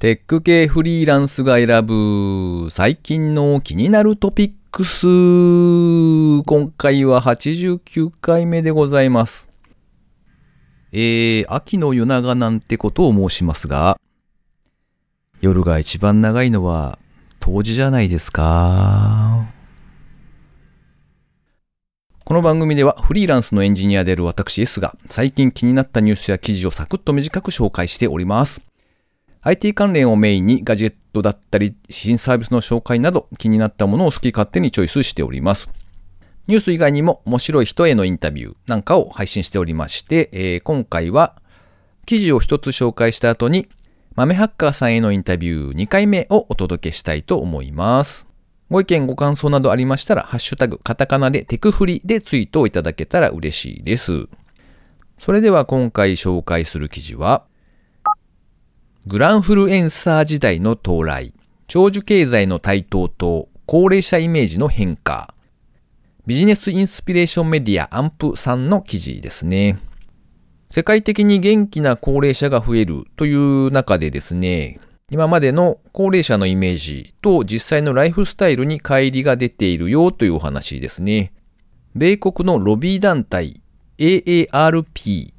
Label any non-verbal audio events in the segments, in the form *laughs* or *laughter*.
テック系フリーランスが選ぶ最近の気になるトピックス。今回は89回目でございます。えー、秋の夜長なんてことを申しますが、夜が一番長いのは冬至じゃないですか。この番組ではフリーランスのエンジニアである私 S が最近気になったニュースや記事をサクッと短く紹介しております。IT 関連をメインにガジェットだったり新サービスの紹介など気になったものを好き勝手にチョイスしております。ニュース以外にも面白い人へのインタビューなんかを配信しておりまして、えー今回は記事を一つ紹介した後に豆ハッカーさんへのインタビュー2回目をお届けしたいと思います。ご意見ご感想などありましたら、ハッシュタグ、カタカナでテクフリでツイートをいただけたら嬉しいです。それでは今回紹介する記事は、グランフルエンサー時代の到来、長寿経済の台頭と高齢者イメージの変化、ビジネスインスピレーションメディアアンプさんの記事ですね。世界的に元気な高齢者が増えるという中でですね、今までの高齢者のイメージと実際のライフスタイルに乖離が出ているよというお話ですね。米国のロビー団体 AARP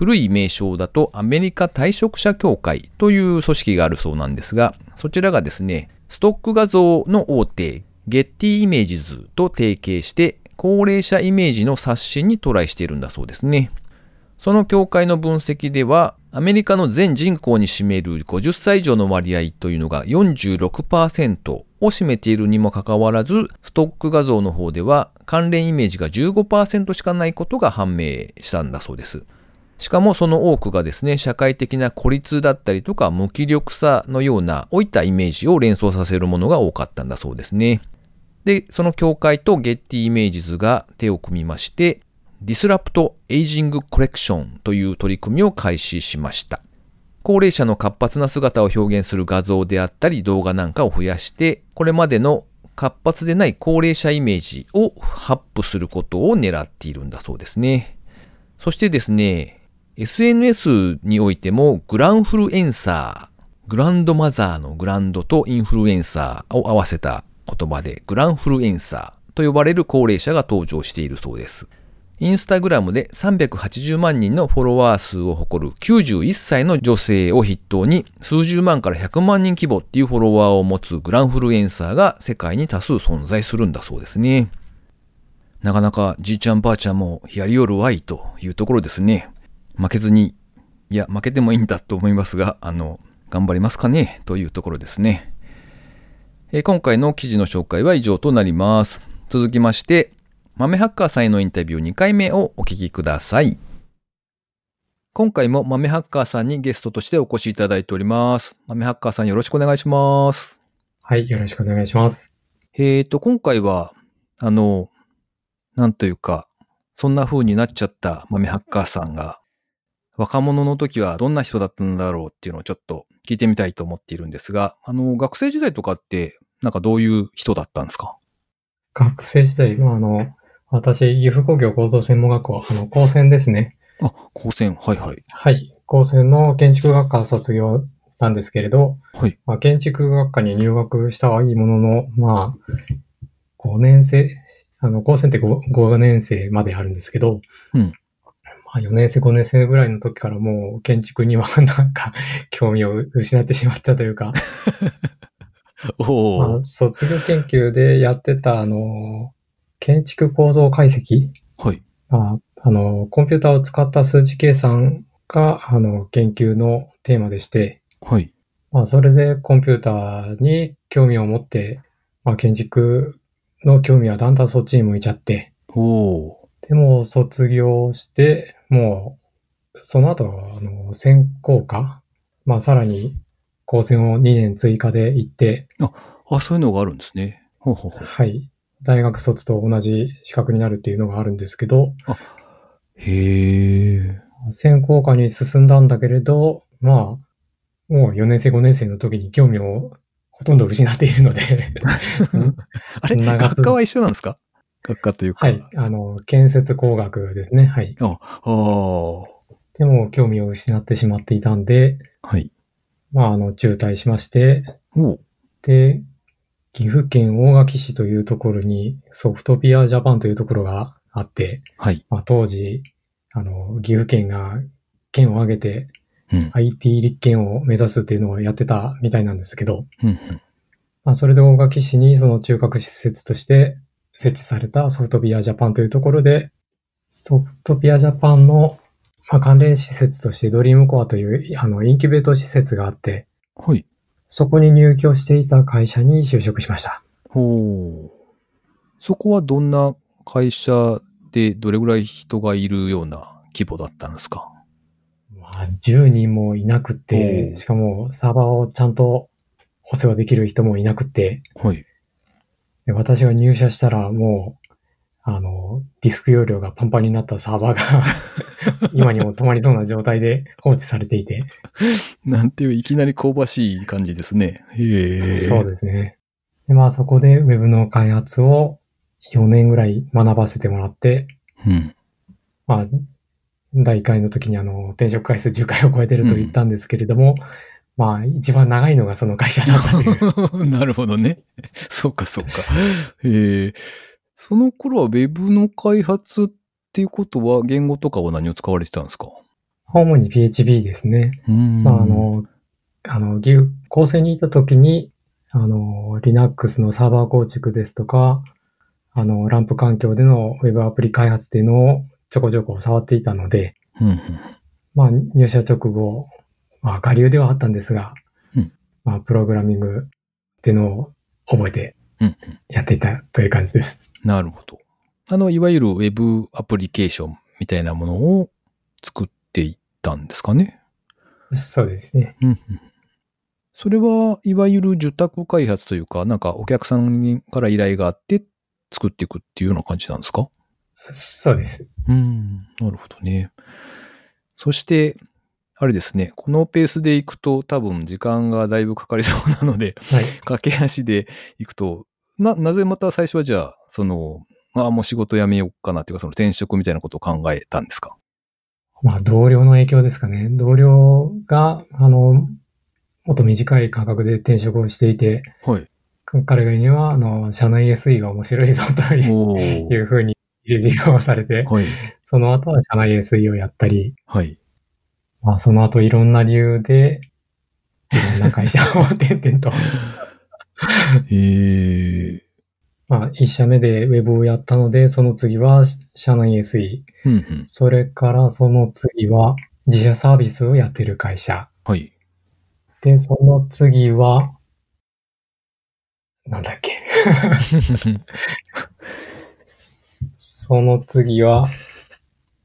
古い名称だとアメリカ退職者協会という組織があるそうなんですが、そちらがですね、ストック画像の大手ゲッティイメージズと提携して高齢者イメージの刷新にトライしているんだそうですね。その協会の分析では、アメリカの全人口に占める50歳以上の割合というのが46%を占めているにもかかわらず、ストック画像の方では関連イメージが15%しかないことが判明したんだそうです。しかもその多くがですね、社会的な孤立だったりとか無気力さのような老いたイメージを連想させるものが多かったんだそうですね。で、その協会とゲッティイメージズが手を組みまして、ディスラプトエイジングコレクションという取り組みを開始しました。高齢者の活発な姿を表現する画像であったり動画なんかを増やして、これまでの活発でない高齢者イメージをアップすることを狙っているんだそうですね。そしてですね、SNS においてもグランフルエンサー、グランドマザーのグランドとインフルエンサーを合わせた言葉でグランフルエンサーと呼ばれる高齢者が登場しているそうです。インスタグラムで380万人のフォロワー数を誇る91歳の女性を筆頭に数十万から100万人規模っていうフォロワーを持つグランフルエンサーが世界に多数存在するんだそうですね。なかなかじいちゃんばあちゃんもやりよるわいというところですね。負けずに、いや負けてもいいんだと思いますが、あの、頑張りますかねというところですね。えー今回の記事の紹介は以上となります。続きまして、豆ハッカーさんへのインタビュー2回目をお聞きください。今回も豆ハッカーさんにゲストとしてお越しいただいております。豆ハッカーさんよろしくお願いします。はい、よろしくお願いします。えーと、今回は、あの、なんというか、そんな風になっちゃった豆ハッカーさんが、若者の時はどんな人だったんだろうっていうのをちょっと聞いてみたいと思っているんですが、あの、学生時代とかって、なんかどういう人だったんですか？学生時代、まあ、あの、私、岐阜工業高等専門学校、あの、高専ですね。あ、高専、はいはい。はい。高専の建築学科卒業なんですけれど、はい。まあ、建築学科に入学したはいいものの、まあ、5年生、あの、高専って 5, 5年生まであるんですけど、うんまあ、4年生、5年生ぐらいの時からもう建築には *laughs* なんか興味を失ってしまったというか、*laughs* おまあ、卒業研究でやってた、あの、建築構造解析、はい。まあ、あの、コンピューターを使った数値計算が、あの、研究のテーマでして、はい。まあ、それでコンピューターに興味を持って、まあ、建築の興味はだんだんそっちに向いちゃって、おー。でも、卒業して、もう、その後、あの、専攻科、まあ、さらに、高専を2年追加で行って、あ、そういうのがあるんですね。ほうほうほう。はい。大学卒と同じ資格になるっていうのがあるんですけど、へえ。専攻科に進んだんだけれど、まあ、もう4年生5年生の時に興味をほとんど失っているので、う *laughs* んあれ長学科は一緒なんですか？学科というか。はい。あの、建設工学ですね。はい。あ、ああ。でも興味を失ってしまっていたんで、はい。まあ、あの、中退しまして、で、岐阜県大垣市というところにソフトピアジャパンというところがあって、はい。まあ、当時、あの、岐阜県が県を挙げてうん。IT 立県を目指すっていうのをやってたみたいなんですけど、うんうん。まあ、それで大垣市にその中核施設として設置されたソフトピアジャパンというところで、ソフトピアジャパンの、まあ、関連施設としてドリームコアというあのインキュベート施設があって、はい。そこに入居していた会社に就職しました。ほう。そこはどんな会社でどれぐらい人がいるような規模だったんですか？まあ、10人もいなくおて、うしかもサーバーをちゃんとお世話できる人もいなくて、はい。で私が入社したらもう、あの、ディスク容量がパンパンになったサーバーが *laughs* 今にも止まりそうな状態で放置されていて、なんていういきなり香ばしい感じですね。へえ。そうですね。で、まあそこで Web の開発を4年ぐらい学ばせてもらって、うん。まあ、第1回の時にあの、転職回数10回を超えてると言ったんですけれども、まあ一番長いのがその会社だったという。*laughs* なるほどね。*laughs* そうか、そうか。へえ。その頃は Web の開発っていうことは言語とかは何を使われてたんですか？主に PHP ですね。うんまああ、の、あの、岐阜構成にいた時に、あの、Linux のサーバー構築ですとか、あの、ランプ環境での Web アプリ開発っていうのをちょこちょこ触っていたので、うんうんまあ入社直後、まあ我流ではあったんですが、うんまあプログラミングっていうのを覚えてうんうんやっていたという感じです。なるほど。あの、いわゆる Web アプリケーションみたいなものを作っていったんですかね？そうですね。うんうんそれはいわゆる受託開発というか、なんかお客さんから依頼があって作っていくっていうような感じなんですか？そうです。うん、なるほどね。そして、あれですね、このペースで行くと多分時間がだいぶかかりそうなので、はい。駆け足で行くと、な、なぜまた最初はじゃあ、その、ああ、もう仕事辞めようかなっていうか、その転職みたいなことを考えたんですか？まあ同僚の影響ですかね。同僚が、あの、もっと短い間隔で転職をしていて、はい。彼が言うには、あの、社内 SE が面白いぞというおいうふうに入れ知をされて、はい。その後は社内 SE をやったり、はい。まあその後いろんな理由で、いろんな会社を転々と。*laughs* ええまあ一社目で Web をやったので、その次は社内 SE。うんうん。それからその次は自社サービスをやってる会社。はい。で、その次は、なんだっけ。*laughs* その次は、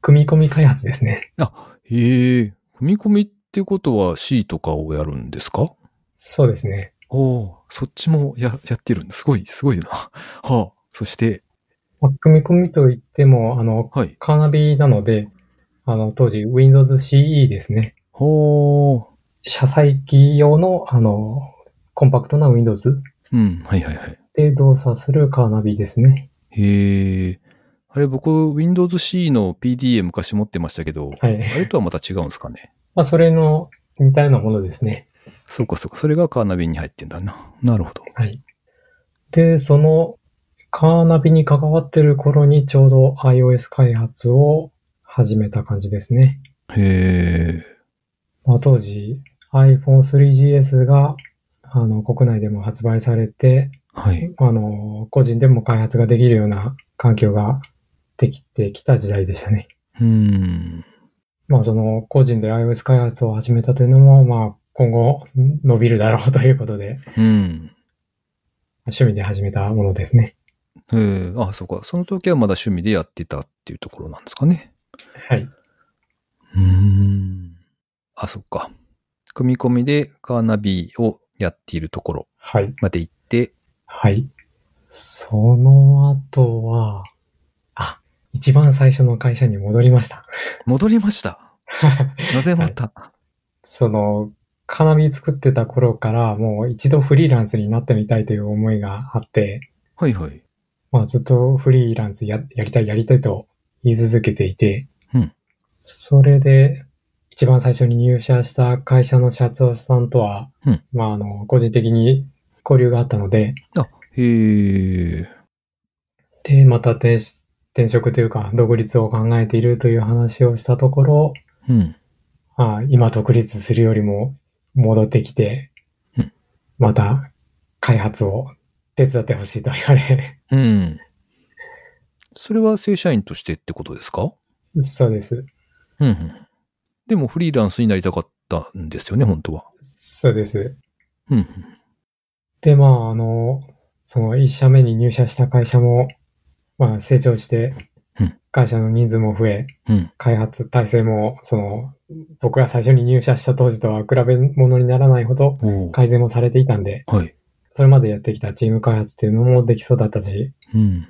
組み込み開発ですね。へえ、組み込みってことは C とかをやるんですか？そうですね。おおそっちもや、やってるんだ。すごい、すごいな。*laughs* はあ。そして、まあ、組み込みといっても、あの、はい。カーナビなので、あの、当時 Windows CE ですね。ほ車載機用の、あの、コンパクトな Windows うん。はいはいはい。で動作するカーナビですね。へえ。あれ、僕、Windows C の PDA 昔持ってましたけど、はい。あれとはまた違うんですかね？まあ、それの似たようなものですね。そうかそうか。それがカーナビに入ってんだな。なるほど。はい。で、そのカーナビに関わってる頃にちょうど iOS 開発を始めた感じですね。へえ。まあ、当時 iPhone3GS があの国内でも発売されて、はい。あの個人でも開発ができるような環境ができてきた時代でしたね。うーん。まあその個人で iOS 開発を始めたというのも、まあ今後伸びるだろうということで、うん。趣味で始めたものですね。へえ。あ、そうか。その時はまだ趣味でやってたっていうところなんですかね。はい。うーん。あ、そっか。組み込みでカーナビをやっているところはい。まで行って、はい。その後は、あ、一番最初の会社に戻りました。戻りました。*laughs* なぜまた？その、カーナビ作ってた頃からもう一度フリーランスになってみたいという思いがあって、はいはい。まあずっとフリーランスややりたいやりたいと言い続けていて、うんそれで一番最初に入社した会社の社長さんとは、うんまあ、あの、個人的に交流があったので、あ、へえ。で、また転転職というか、独立を考えているという話をしたところ、うん。あ今独立するよりも戻ってきてうん、また開発を手伝ってほしいと言われ、うん。それは正社員としてってことですか？そうです。うんうん。でもフリーランスになりたかったんですよね、本当は。そうです。うんうん。で、まあ、あの、その一社目に入社した会社も、まあ、成長してうん、会社の人数も増え、うん。開発体制も、その、僕が最初に入社した当時とは比べ物にならないほど改善もされていたんで、はい。それまでやってきたチーム開発っていうのもできそうだったし、うん。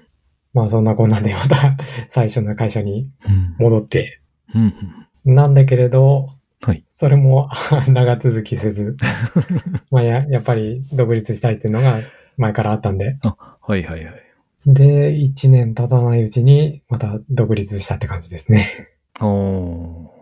まあそんなこんなんでまた *laughs* 最初の会社にうん。戻って、うんうん。なんだけれど、はい。それも *laughs* 長続きせず、*laughs* まあややっぱり独立したいっていうのが前からあったんで、はいはいはい。で、1年経たないうちにまた独立したって感じですね。*laughs* おー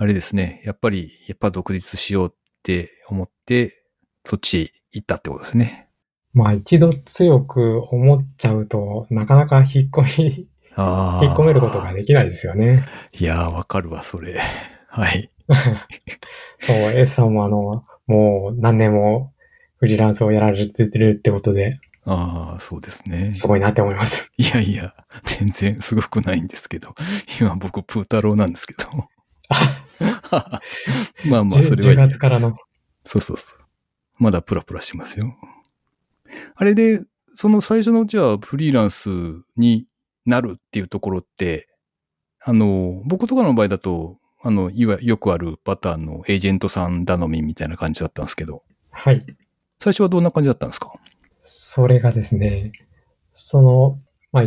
あれですね。やっぱり、やっぱ独立しようって思って、そっちへ行ったってことですね。まあ一度強く思っちゃうとなかなか引っ込み。*laughs* 引っ込めることができないですよね。いやー、わかるわ、それ。*laughs* はい。そう、S さんもあの、もう何年もフリーランスをやられてるってことで、ああ、そうですね。すごいなって思います。いやいや、全然すごくないんですけど。*laughs* 今僕、プー太郎なんですけど。*laughs* まあまあ、それは10いい月からの。そうそうそう。まだプラプラしてますよ。あれで、その最初のじゃあフリーランスになるっていうところって、あの、僕とかの場合だと、あの、いわよくあるパターンのエージェントさん頼みみたいな感じだったんですけど、はい。最初はどんな感じだったんですか？それがですね、その、まあ、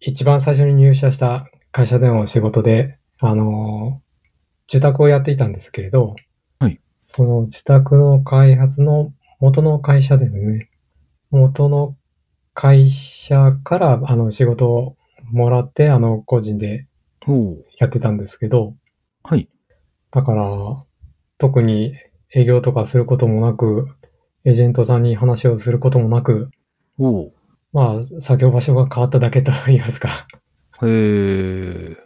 一番最初に入社した会社での仕事で、あの、受託をやっていたんですけれど、はい。その受託の開発の元の会社ですね。元の会社から、あの、仕事をもらって、あの、個人でやってたんですけど、はい。だから、特に営業とかすることもなく、エージェントさんに話をすることもなく、おうまあ、作業場所が変わっただけと言いますか。へえ。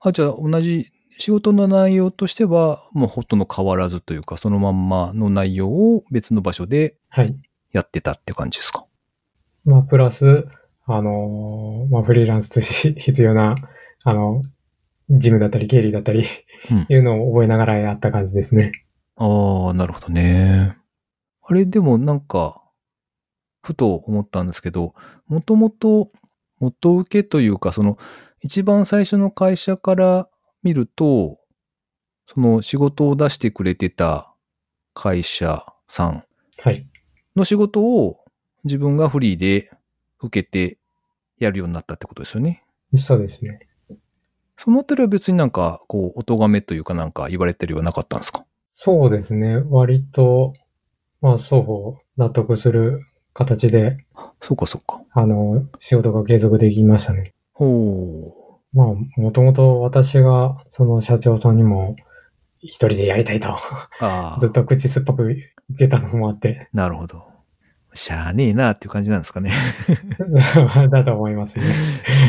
あ、じゃあ同じ仕事の内容としては、もうほとんど変わらずというか、そのまんまの内容を別の場所ではい。やってたって感じですか？まあ、プラス、あのーまあ、フリーランスとして必要な、あの、事務だったり、経理だったり、うんいうのを覚えながらやった感じですね。ああ、なるほどね。あれ、でもなんか、ふと思ったんですけど、もともと元請けというか、その、一番最初の会社から見ると、その仕事を出してくれてた会社さんはい。の仕事を自分がフリーで受けてやるようになったってことですよね。そうですね。そのあたりは別になんか、こう、お咎めというかなんか言われたりはなかったんですか？そうですね。割と、まあ、双方納得する形で、そうかそうか。あの、仕事が継続できましたね。ほう。まあ、もともと私が、その社長さんにも、一人でやりたいと、あ *laughs* ずっと口酸っぱく言ってたのもあって、なるほど。しゃあねえなっていう感じなんですかね。*laughs* だと思いますね。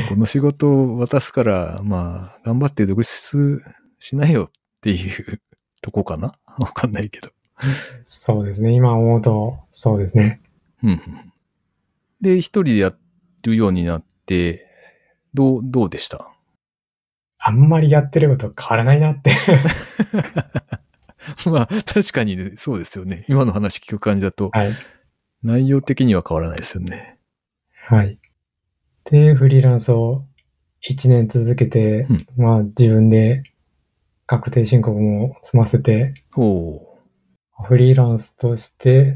この仕事を渡すから、まあ、頑張って独立しないよっていうとこかなわかんないけど。そうですね。今思うと、そうですね。うんうん。で、一人でやるようになって、どう、どうでした？あんまりやってること変わらないなって。*laughs* まあ、確かにねそうですよね。今の話聞く感じだと、はい。内容的には変わらないですよね。はい。で、フリーランスを1年続けて、うんまあ自分で確定申告も済ませて、おうフリーランスとして、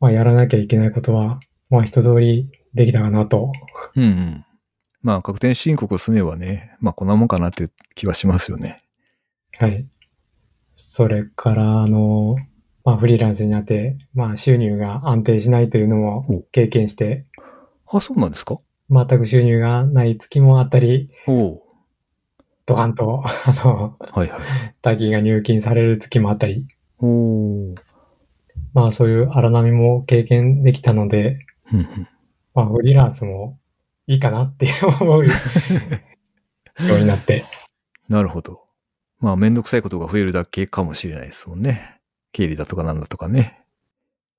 まあやらなきゃいけないことは、まあ一通りできたかなと。うんうん。まあ、確定申告を済めばね、まあ、こんなもんかなっていう気はしますよね。はい。それから、あの、まあフリーランスになって、まあ収入が安定しないというのもお経験して、あ、そうなんですか？全く収入がない月もあったり、おうドカンと、あの、はいはい。*laughs* 大金が入金される月もあったり、おー。まあそういう荒波も経験できたので、まあフリーランスもいいかなって思うように *laughs* なって。なるほど。まあ、めんどくさいことが増えるだけかもしれないですもんね。経理だとかなんだとかね。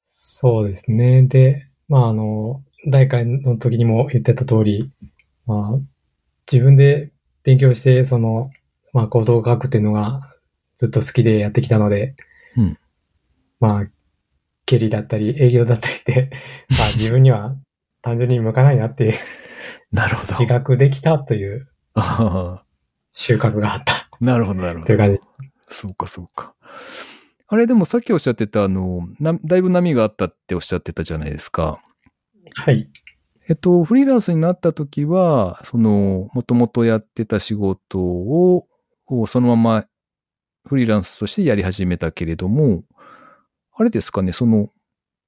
そうですね。で、まああの、大会の時にも言ってた通り、まあ自分で勉強して、その、まあコードを書くっていうのがずっと好きでやってきたので、うんまあ、経理だったり営業だったりって、*laughs* まあ自分には単純に向かないなっていうなるほど。自覚できたというあ *laughs* 収穫があったあなるほど、なるほど。という感じ。そうか、そうか。あれ、でもさっきおっしゃってた、あの、なだいぶ波があったっておっしゃってたじゃないですか。はい。えっと、フリーランスになった時は、その、もともとやってた仕事を、をそのままフリーランスとしてやり始めたけれども、あれですかね、その、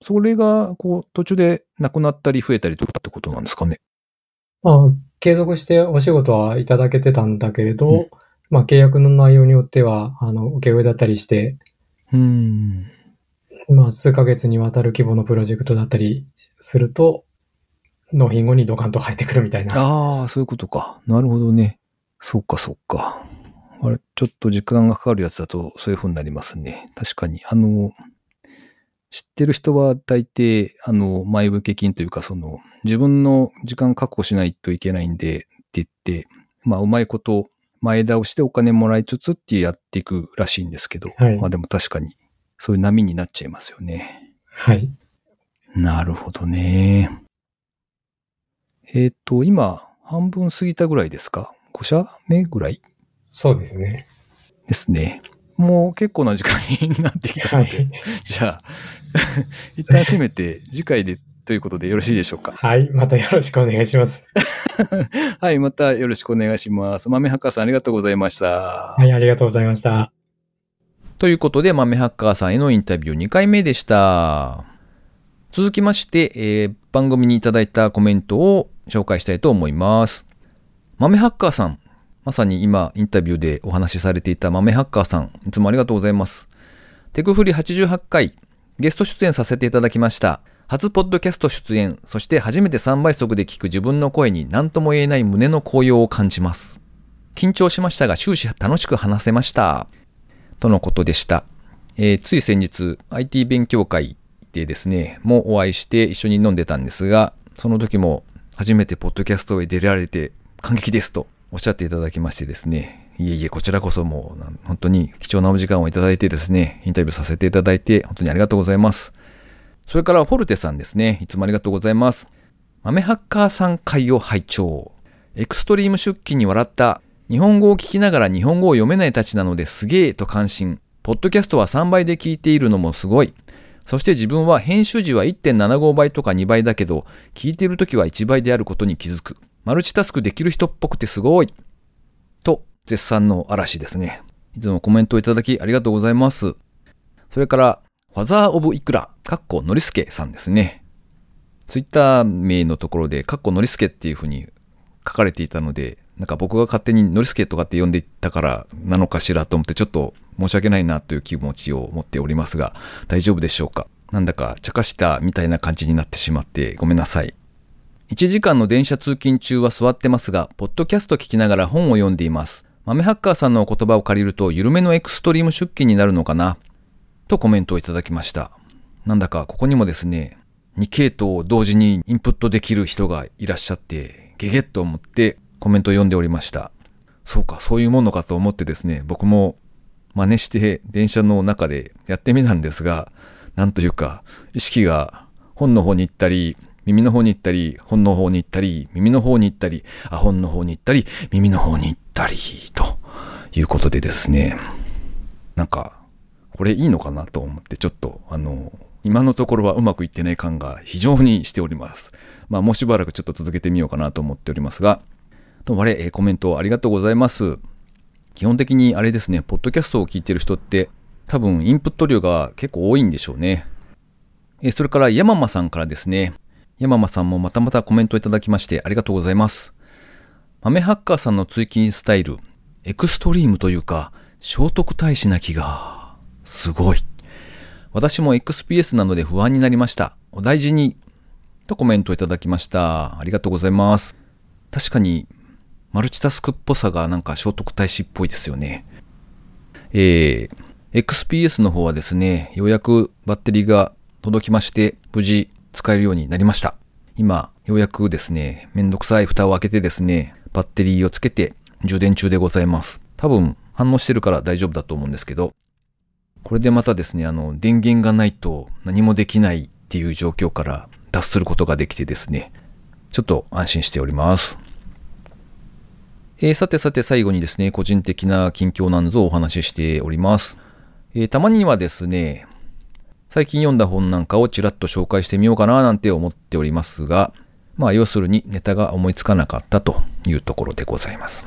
それが、こう、途中でなくなったり増えたりとかってことなんですかね？まあ、継続してお仕事はいただけてたんだけれど、うんまあ契約の内容によっては、あの、受け負いだったりして、うーん。まあ、数ヶ月にわたる規模のプロジェクトだったりすると、納品後にドカンと入ってくるみたいな。ああ、そういうことか。なるほどね。そうか、そうか。あれ、ちょっと時間がかかるやつだとそういう風になりますね。確かに。あの、知ってる人は大抵、あの、前向け金というか、その、自分の時間確保しないといけないんで、って言って、まあ、うまいこと、前倒してお金もらいつつってやっていくらしいんですけど、はいまあでも確かに、そういう波になっちゃいますよね。はい。なるほどね。えっ、と、今、半分過ぎたぐらいですか ?5 社目ぐらい？そうですね。ですね。もう結構な時間になってきたはので、い。じゃあ、*laughs* 一旦閉めて次回でということでよろしいでしょうか？はい。またよろしくお願いします。*laughs* はい、またよろしくお願いします。豆ハッカーさんありがとうございました。はい、ありがとうございました。ということで、豆ハッカーさんへのインタビュー2回目でした。続きまして、えー番組にいただいたコメントを紹介したいと思います。豆ハッカーさん、まさに今インタビューでお話しされていた豆ハッカーさん、いつもありがとうございます。テクフリ88回、ゲスト出演させていただきました。初ポッドキャスト出演、そして初めて3倍速で聞く自分の声に何とも言えない胸の高揚を感じます。緊張しましたが終始楽しく話せました。とのことでした。えーつい先日 IT 勉強会でですね、もうお会いして一緒に飲んでたんですが、その時も初めてポッドキャストへ出られて感激ですとおっしゃっていただきましてですね、いえいえ、こちらこそもう本当に貴重なお時間をいただいてですね、インタビューさせていただいて本当にありがとうございます。それからフォルテさんですね、いつもありがとうございます。豆ハッカーさん会を拝聴。エクストリーム出勤に笑った。日本語を聞きながら日本語を読めないたちなのですげえと感心。ポッドキャストは3倍で聞いているのもすごい。そして自分は編集時は1.75倍とか2倍だけど、聞いている時は1倍であることに気づく。マルチタスクできる人っぽくてすごい。と、絶賛の嵐ですね。いつもコメントをいただきありがとうございます。それから、ファザーオブイクラ、かっこのりすけさんですね。ツイッター名のところで、かっこのりすけっていうふうに書かれていたので、なんか僕が勝手にノリスケとかって呼んでいたからなのかしらと思ってちょっと申し訳ないなという気持ちを持っておりますが、大丈夫でしょうか？なんだか茶化したみたいな感じになってしまってごめんなさい。1時間の電車通勤中は座ってますが、ポッドキャスト聞きながら本を読んでいます。豆ハッカーさんのお言葉を借りると、緩めのエクストリーム出勤になるのかな？とコメントをいただきました。なんだかここにもですね、2系統を同時にインプットできる人がいらっしゃって、ゲゲッと思ってコメントを読んでおりました。そうか、そういうものかと思ってですね、僕も真似して電車の中でやってみたんですが、なんというか、意識が本の方に行ったり、耳の方に行ったり、本の方に行ったり、耳の方に行ったり、あ、本の方に行ったり、耳の方に行ったり、ということでですね、なんか、これいいのかなと思って、ちょっと、あの、今のところはうまくいってない感が非常にしております。まあ、もうしばらくちょっと続けてみようかなと思っておりますが、ともあれ、えコメントありがとうございます。基本的にあれですね、ポッドキャストを聞いてる人って、多分インプット量が結構多いんでしょうね。えそれから、ヤママさんからですね、ヤママさんもまたまたコメントいただきましてありがとうございます。豆ハッカーさんの通勤スタイル、エクストリームというか、聖徳太子な気が、すごい。私も XPS なので不安になりました。お大事に。とコメントいただきました。ありがとうございます。確かに、マルチタスクっぽさがなんか聖徳太子っぽいですよね。えー、XPS の方はですね、ようやくバッテリーが届きまして、無事使えるようになりました。今、ようやくですね、めんどくさい蓋を開けてですね、バッテリーをつけて充電中でございます。多分反応してるから大丈夫だと思うんですけど、これでまたですね、あの、電源がないと何もできないっていう状況から脱することができてですね、ちょっと安心しております。えー、さてさて最後にですね、個人的な近況なんぞをお話ししております。えー、たまにはですね、最近読んだ本なんかをちらっと紹介してみようかななんて思っておりますが、まあ要するにネタが思いつかなかったというところでございます。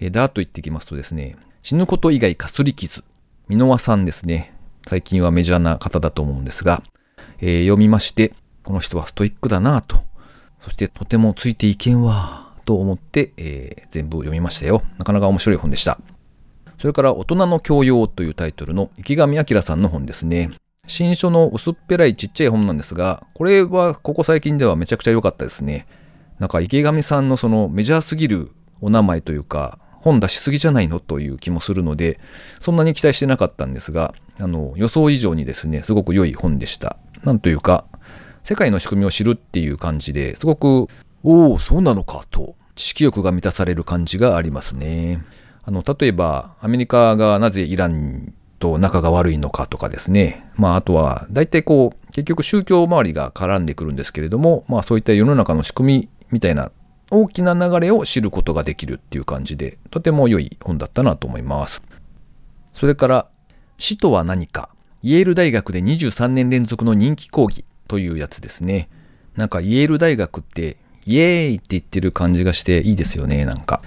え、だと言ってきますとですね、死ぬこと以外かすり傷箕輪さんですね。最近はメジャーな方だと思うんですが、えー、読みまして、この人はストイックだなと、そしてとてもついていけんわ、と思って、えー、全部読みましたよ。なかなか面白い本でした。それから、大人の教養というタイトルの池上彰さんの本ですね。新書の薄っぺらいちっちゃい本なんですが、これはここ最近ではめちゃくちゃ良かったですね。なんか池上さんのそのメジャーすぎるお名前というか、本出しすぎじゃないのという気もするので、そんなに期待してなかったんですが、あの、予想以上にですね、すごく良い本でした。なんというか、世界の仕組みを知るっていう感じですごく、おお、そうなのかと、知識欲が満たされる感じがありますね。あの、例えば、アメリカがなぜイランと仲が悪いのかとかですね。まあ、あとは、大体こう、結局宗教周りが絡んでくるんですけれども、まあ、そういった世の中の仕組みみたいな大きな流れを知ることができるっていう感じで、とても良い本だったなと思います。それから、死とは何か、イェール大学で23年連続の人気講義というやつですね。なんかイェール大学って、イエーイって言ってる感じがしていいですよね、なんか。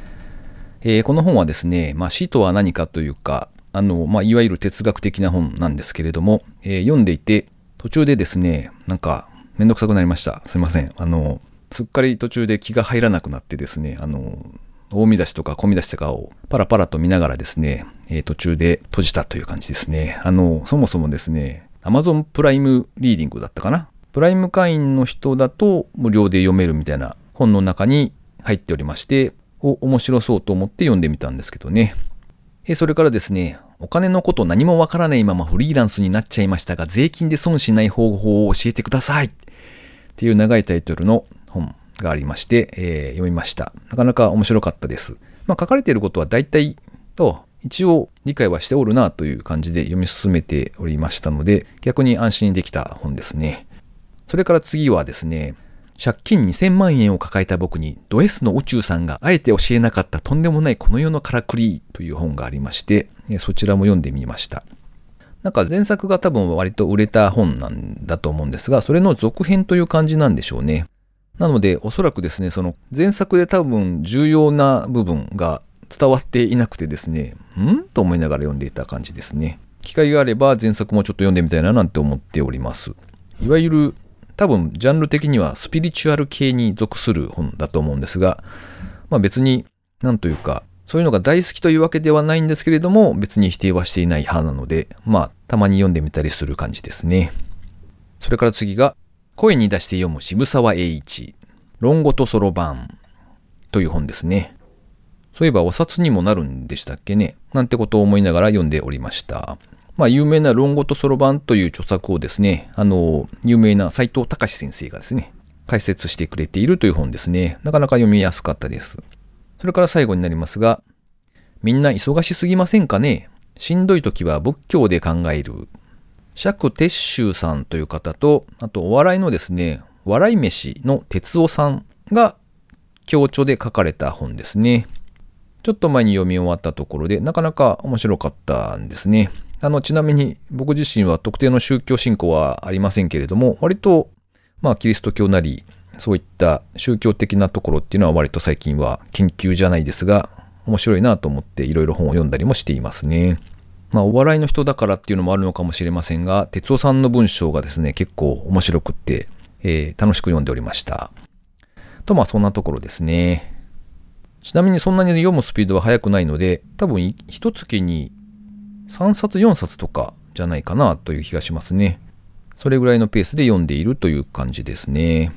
えー、この本はですね、まあ、死とは何かというか、あの、まあ、いわゆる哲学的な本なんですけれども、えー、読んでいて、途中でですね、なんか、めんどくさくなりました。すいません。あの、すっかり途中で気が入らなくなってですね、あの、大見出しとか小見出しとかをパラパラと見ながらですね、えー、途中で閉じたという感じですね。あの、そもそもですね、Amazon プライムリーディングだったかな？プライム会員の人だと無料で読めるみたいな本の中に入っておりまして、お、面白そうと思って読んでみたんですけどね。えそれからですね、お金のこと何もわからないままフリーランスになっちゃいましたが、税金で損しない方法を教えてくださいっていう長いタイトルの本がありまして、えー、読みました。なかなか面白かったです。まあ、書かれていることは大体と一応理解はしておるなという感じで読み進めておりましたので、逆に安心できた本ですね。それから次はですね、借金2000万円を抱えた僕にド S の宇宙さんがあえて教えなかったとんでもないこの世のからくりという本がありまして、そちらも読んでみました。なんか前作が多分割と売れた本なんだと思うんですが、それの続編という感じなんでしょうね。なので、おそらくですね、その前作で多分重要な部分が伝わっていなくてですね、ん？と思いながら読んでいた感じですね。機会があれば前作もちょっと読んでみたいななんて思っております。いわゆる多分ジャンル的にはスピリチュアル系に属する本だと思うんですが、まあ別になんというか、そういうのが大好きというわけではないんですけれども、別に否定はしていない派なので、まあたまに読んでみたりする感じですね。それから次が、声に出して読む渋沢栄一、論語とそろばんという本ですね。そういえばお札にもなるんでしたっけねなんてことを思いながら読んでおりました。まあ、有名な論語とそろばんという著作をですね、あの、有名な斎藤隆先生がですね、解説してくれているという本ですね。なかなか読みやすかったです。それから最後になりますが、みんな忙しすぎませんかね？しんどい時は仏教で考える釈鉄舟さんという方と、あとお笑いのですね、笑い飯の哲夫さんが強調で書かれた本ですね。ちょっと前に読み終わったところで、なかなか面白かったんですね。あの、ちなみに僕自身は特定の宗教信仰はありませんけれども、割と、まあ、キリスト教なり、そういった宗教的なところっていうのは割と最近は研究じゃないですが、面白いなと思っていろいろ本を読んだりもしていますね。まあ、お笑いの人だからっていうのもあるのかもしれませんが、哲夫さんの文章がですね、結構面白くって、えー、楽しく読んでおりました。と、まあ、そんなところですね。ちなみにそんなに読むスピードは速くないので、多分一月に3冊4冊とかじゃないかなという気がしますね。それぐらいのペースで読んでいるという感じですね。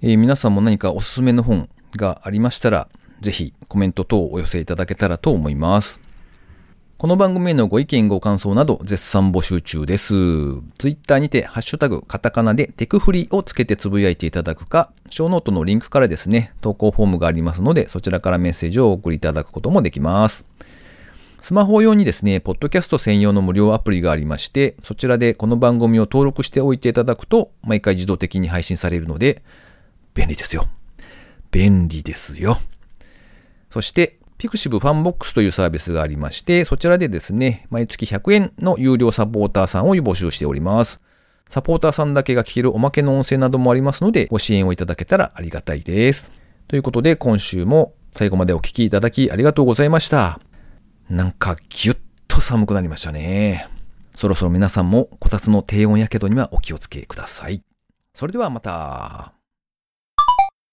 えー、皆さんも何かおすすめの本がありましたら、ぜひコメント等をお寄せいただけたらと思います。この番組へのご意見ご感想など絶賛募集中です。ツイッターにてハッシュタグカタカナでテクフリをつけてつぶやいていただくか、ショーノートのリンクからですね、投稿フォームがありますので、そちらからメッセージをお送りいただくこともできます。スマホ用にですね、ポッドキャスト専用の無料アプリがありまして、そちらでこの番組を登録しておいていただくと、毎回自動的に配信されるので、便利ですよ。便利ですよ。そして、 pixivFANBOX というサービスがありまして、そちらでですね、毎月100円の有料サポーターさんを募集しております。サポーターさんだけが聞けるおまけの音声などもありますので、ご支援をいただけたらありがたいです。ということで、今週も最後までお聴きいただきありがとうございました。なんかぎゅっと寒くなりましたね。そろそろ皆さんもこたつの低温やけどにはお気をつけください。それではまた。